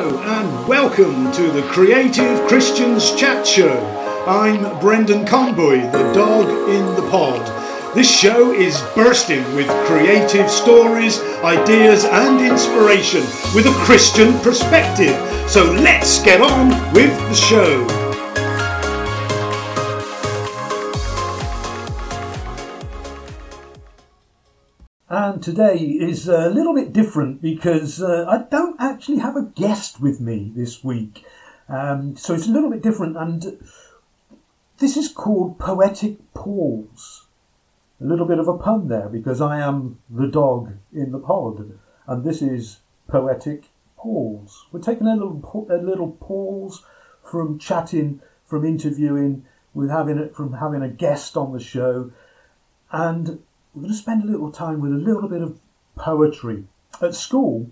Hello and welcome to the Creative Christians Chat Show. I'm Brendan Conboy, the dog in the pod. This show is bursting with creative stories, ideas, and inspiration with a Christian perspective. So let's get on with the show. And today is a little bit different because uh, I don't actually have a guest with me this week. Um, so it's a little bit different, and this is called Poetic Pause. A little bit of a pun there because I am the dog in the pod, and this is Poetic Pause. We're taking a little a little pause from chatting, from interviewing, with having it from having a guest on the show, and we're going to spend a little time with a little bit of poetry. At school,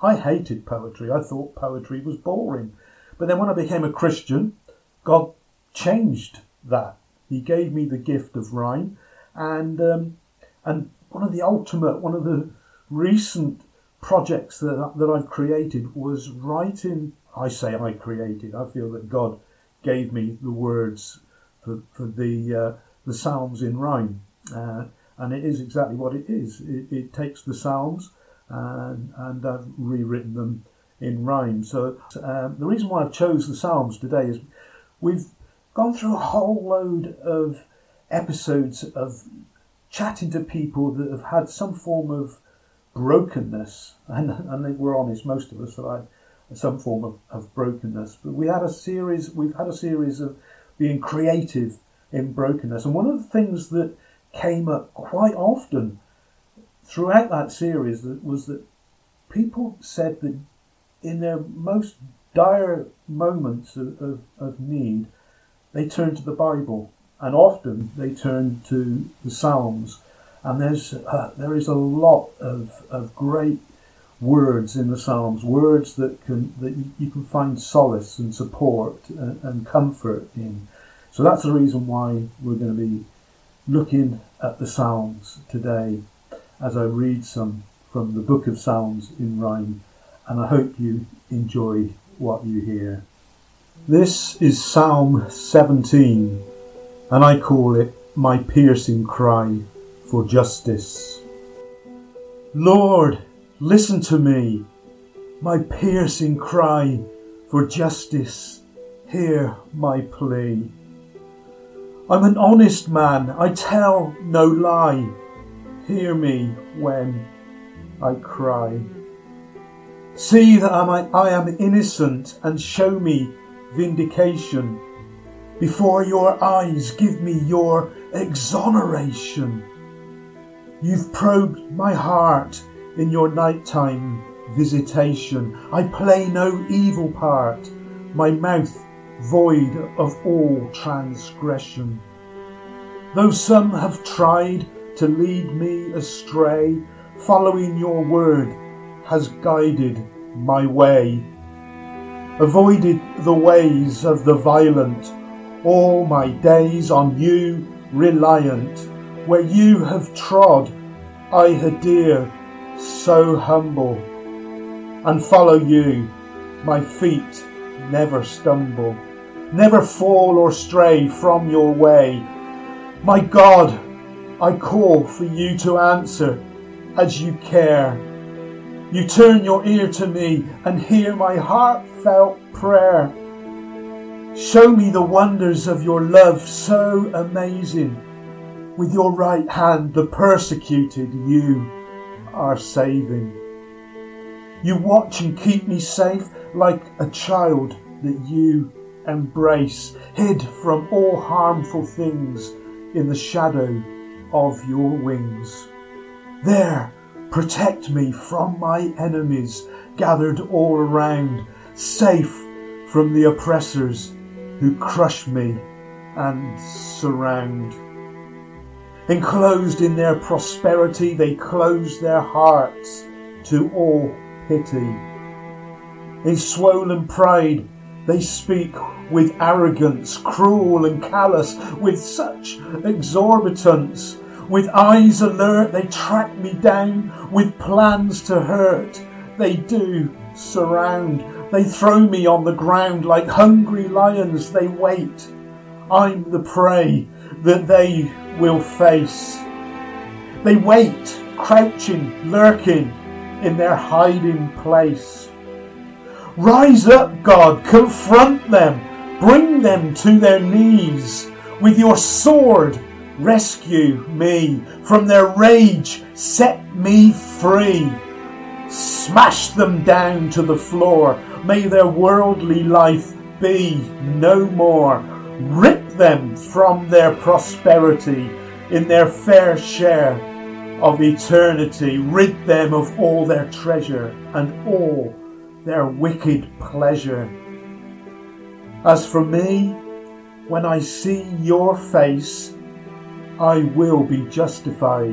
I hated poetry. I thought poetry was boring. But then when I became a Christian, God changed that. He gave me the gift of rhyme, and um, and one of the ultimate, one of the recent projects that that I've created was writing. I say I created. I feel that God gave me the words for for the uh, the Psalms in rhyme. Uh, and it is exactly what it is. It, it takes the Psalms and, and I've rewritten them in rhyme. So um, the reason why I've chose the Psalms today is we've gone through a whole load of episodes of chatting to people that have had some form of brokenness, and, and we're honest, most of us have had some form of, of brokenness. But we had a series, we've had a series of being creative in brokenness, and one of the things that came up quite often throughout that series that was that people said that in their most dire moments of, of, of need, they turned to the Bible, and often they turned to the Psalms. And there's uh, there is a lot of, of great words in the Psalms, words that can that you, can find solace and support and, and comfort in. So that's the reason why we're going to be looking at the Psalms today as I read some from the book of Psalms in rhyme, and I hope you enjoy what you hear. This is Psalm 17, and I call it my piercing cry for justice. Lord, listen to me, my piercing cry for justice. Hear my plea. I'm an honest man, I tell no lie. Hear me when I cry. See that I am innocent and show me vindication. Before your eyes, give me your exoneration. You've probed my heart in your nighttime visitation. I play no evil part. My mouth void of all transgression. Though some have tried to lead me astray, following your word has guided my way. Avoided the ways of the violent, all my days on you reliant. Where you have trod, I adhere, so humble, and follow you, my feet never stumble never fall or stray from your way. My God, I call for you to answer as you care. You turn your ear to me and hear my heartfelt prayer. Show me the wonders of your love so amazing. With your right hand, the persecuted you are saving. You watch and keep me safe like a child that you embrace, hid from all harmful things in the shadow of your wings. There, protect me from my enemies gathered all around, safe from the oppressors who crush me and surround. Enclosed in their prosperity, they close their hearts to all pity. In swollen pride, they speak with arrogance, cruel and callous, with such exorbitance. With eyes alert, they track me down with plans to hurt. they do surround. They throw me on the ground like hungry lions, they wait. I'm the prey that they will face. They wait, crouching, lurking in their hiding place. Rise up, God, confront them, bring them to their knees. With your sword, rescue me from their rage, set me free. Smash them down to the floor, may their worldly life be no more. Rip them from their prosperity in their fair share of eternity. Rid them of all their treasure and all their wicked pleasure. As for me, when I see your face, I will be justified.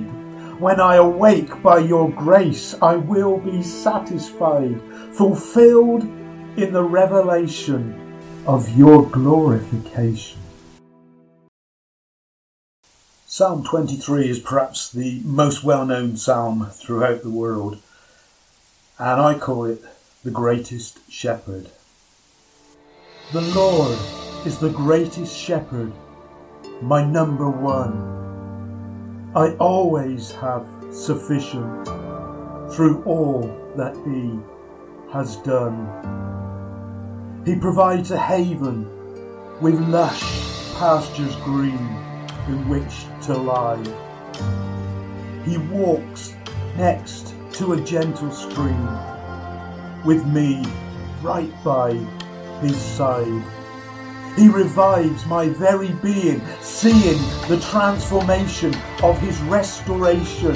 When I awake by your grace, I will be satisfied, fulfilled in the revelation of your glorification. Psalm 23 is perhaps the most well known psalm throughout the world, and I call it the greatest shepherd. The Lord is the greatest shepherd, my number one. I always have sufficient through all that He has done. He provides a haven with lush pastures green in which to lie. He walks next to a gentle stream with me right by his side. He revives my very being, seeing the transformation of his restoration.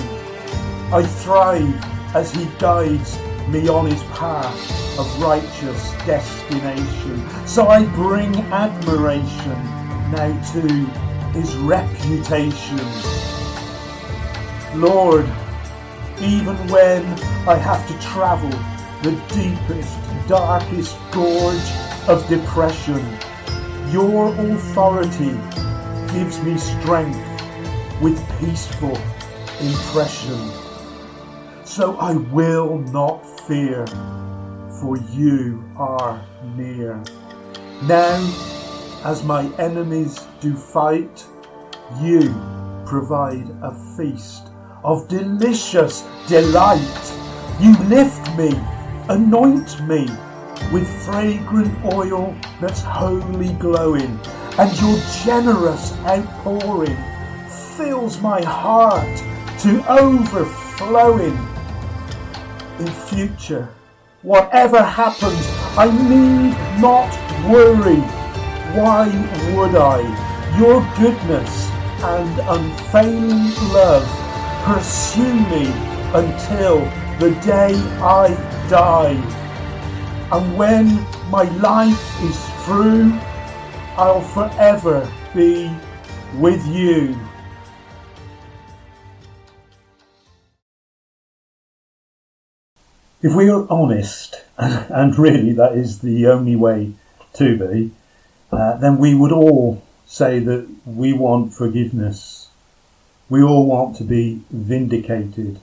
I thrive as he guides me on his path of righteous destination. So I bring admiration now to his reputation. Lord, even when I have to travel the deepest, darkest gorge of depression. Your authority gives me strength with peaceful impression. So I will not fear, for you are near. Now, as my enemies do fight, you provide a feast of delicious delight. You lift me Anoint me with fragrant oil that's wholly glowing, and your generous outpouring fills my heart to overflowing. In future, whatever happens, I need not worry. Why would I? Your goodness and unfailing love pursue me until the day I die. And when my life is through, I'll forever be with you. If we are honest, and really that is the only way to be, uh, then we would all say that we want forgiveness. We all want to be vindicated.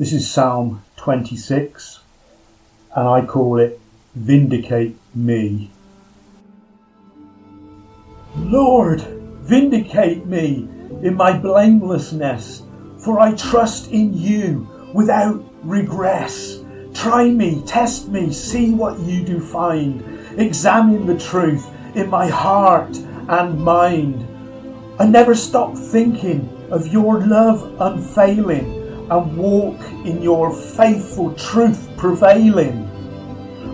This is Psalm 26, and I call it Vindicate Me. Lord, vindicate me in my blamelessness, for I trust in you without regress. Try me, test me, see what you do find. Examine the truth in my heart and mind. I never stop thinking of your love unfailing and walk in your faithful truth prevailing.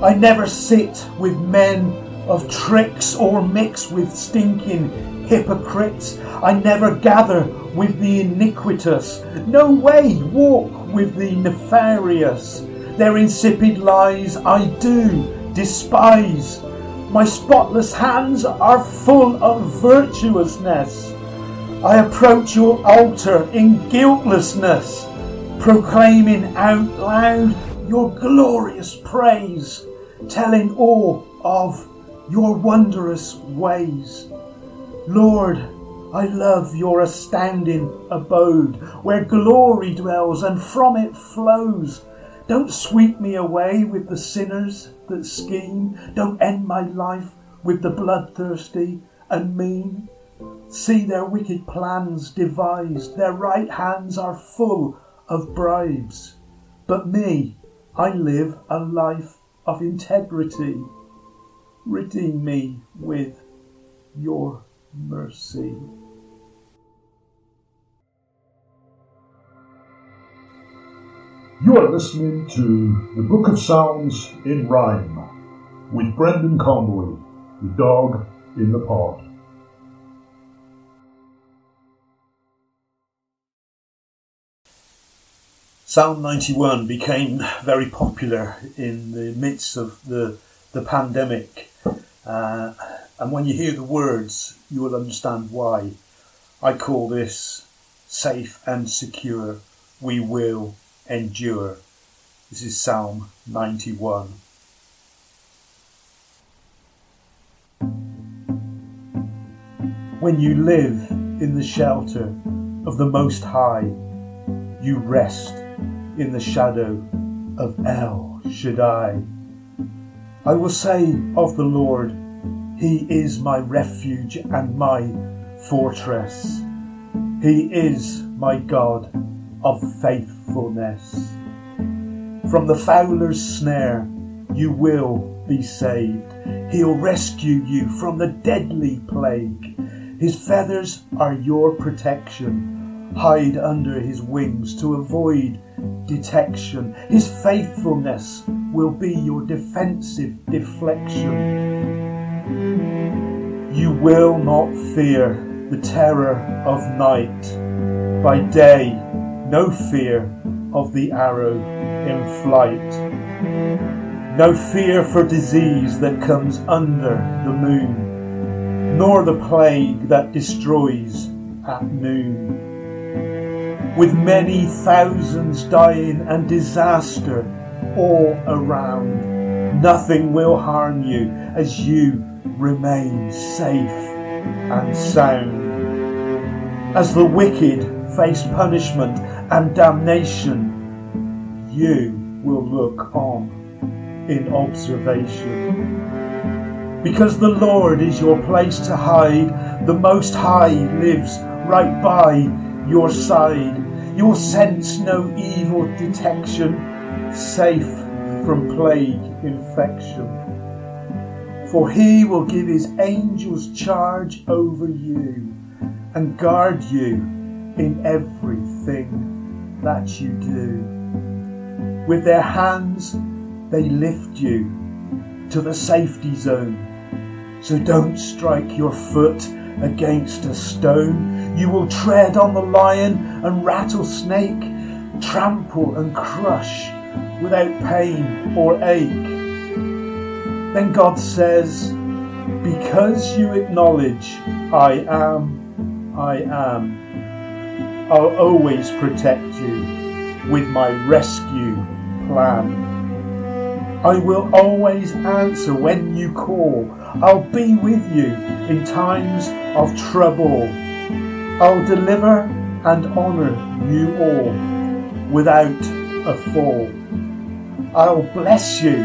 I never sit with men of tricks or mix with stinking hypocrites. I never gather with the iniquitous. No way walk with the nefarious. Their insipid lies I do despise. My spotless hands are full of virtuousness. I approach your altar in guiltlessness proclaiming out loud your glorious praise, telling all of your wondrous ways. Lord, I love your astounding abode, where glory dwells and from it flows Don't sweep me away with the sinners that scheme. Don't end my life with the bloodthirsty and mean. See their wicked plans devised, their right hands are full of bribes. But me, I live a life of integrity. Redeem me with your mercy. You are listening to the Book of Psalms in Rhyme with Brendan Conboy, the dog in the pod. Psalm 91 became very popular in the midst of the, the pandemic. Uh, and when you hear the words, you will understand why. I call this safe and secure. We will endure. This is Psalm 91. When you live in the shelter of the Most High, you rest in the shadow of El Shaddai. I will say of the Lord, He is my refuge and my fortress. He is my God of faithfulness. From the fowler's snare you will be saved. He'll rescue you from the deadly plague. His feathers are your protection. Hide under his wings to avoid detection. His faithfulness will be your defensive deflection. You will not fear the terror of night. By day, no fear of the arrow in flight. No fear for disease that comes under the moon, nor the plague that destroys at noon. With many thousands dying and disaster all around, nothing will harm you as you remain safe and sound. As the wicked face punishment and damnation, you will look on in observation. Because the Lord is your place to hide, the Most High lives right by your side. You'll sense no evil detection, safe from plague infection. For he will give his angels charge over you and guard you in everything that you do. With their hands, they lift you to the safety zone. So don't strike your foot against a stone. You will tread on the lion and rattlesnake, trample and crush without pain or ache. Then God says, Because you acknowledge I am, I am, I'll always protect you with my rescue plan. I will always answer when you call. I'll be with you in times of trouble. I'll deliver and honour you all without a fall. I'll bless you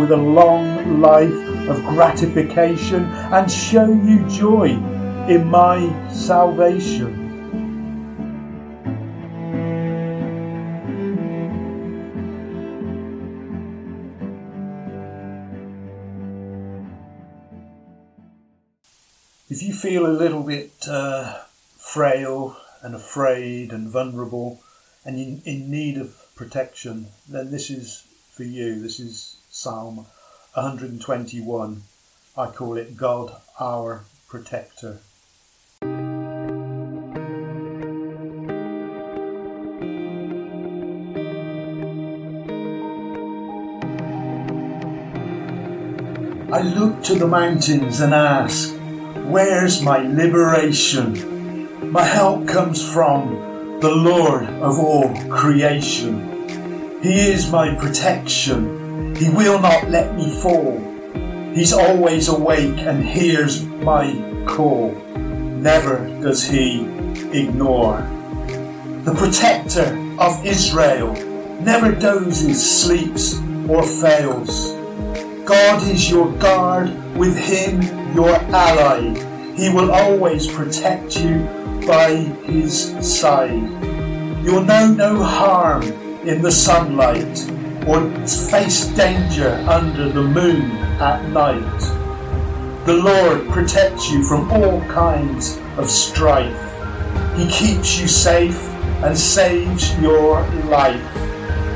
with a long life of gratification and show you joy in my salvation. Feel a little bit uh, frail and afraid and vulnerable and in, in need of protection, then this is for you. This is Psalm 121. I call it God our Protector. I look to the mountains and ask, Where's my liberation? My help comes from the Lord of all creation. He is my protection. He will not let me fall. He's always awake and hears my call. Never does he ignore. The protector of Israel, never dozes, sleeps, or fails. God is your guard, with Him your ally. He will always protect you by His side. You'll know no harm in the sunlight or face danger under the moon at night. The Lord protects you from all kinds of strife. He keeps you safe and saves your life.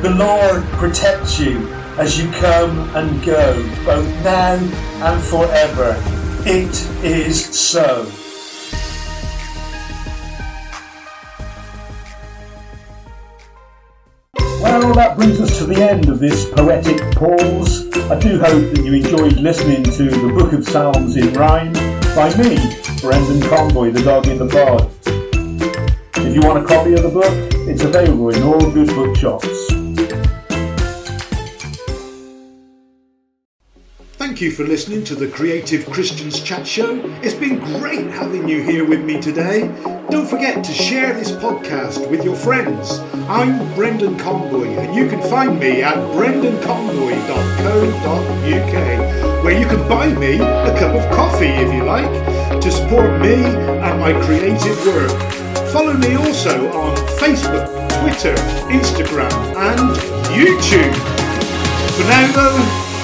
The Lord protects you as you come and go, both now and forever. It is so. Well, that brings us to the end of this poetic pause. I do hope that you enjoyed listening to the Book of Psalms in Rhyme by me, Brendan Conboy, the dog in the pod. If you want a copy of the book, it's available in all good bookshops. Thank you for listening to the Creative Christians Chat Show. It's been great having you here with me today. Don't forget to share this podcast with your friends. I'm Brendan Conboy, and you can find me at brendanconboy.co.uk, where you can buy me a cup of coffee if you like, to support me and my creative work. Follow me also on Facebook, Twitter, Instagram, and YouTube. For now, though,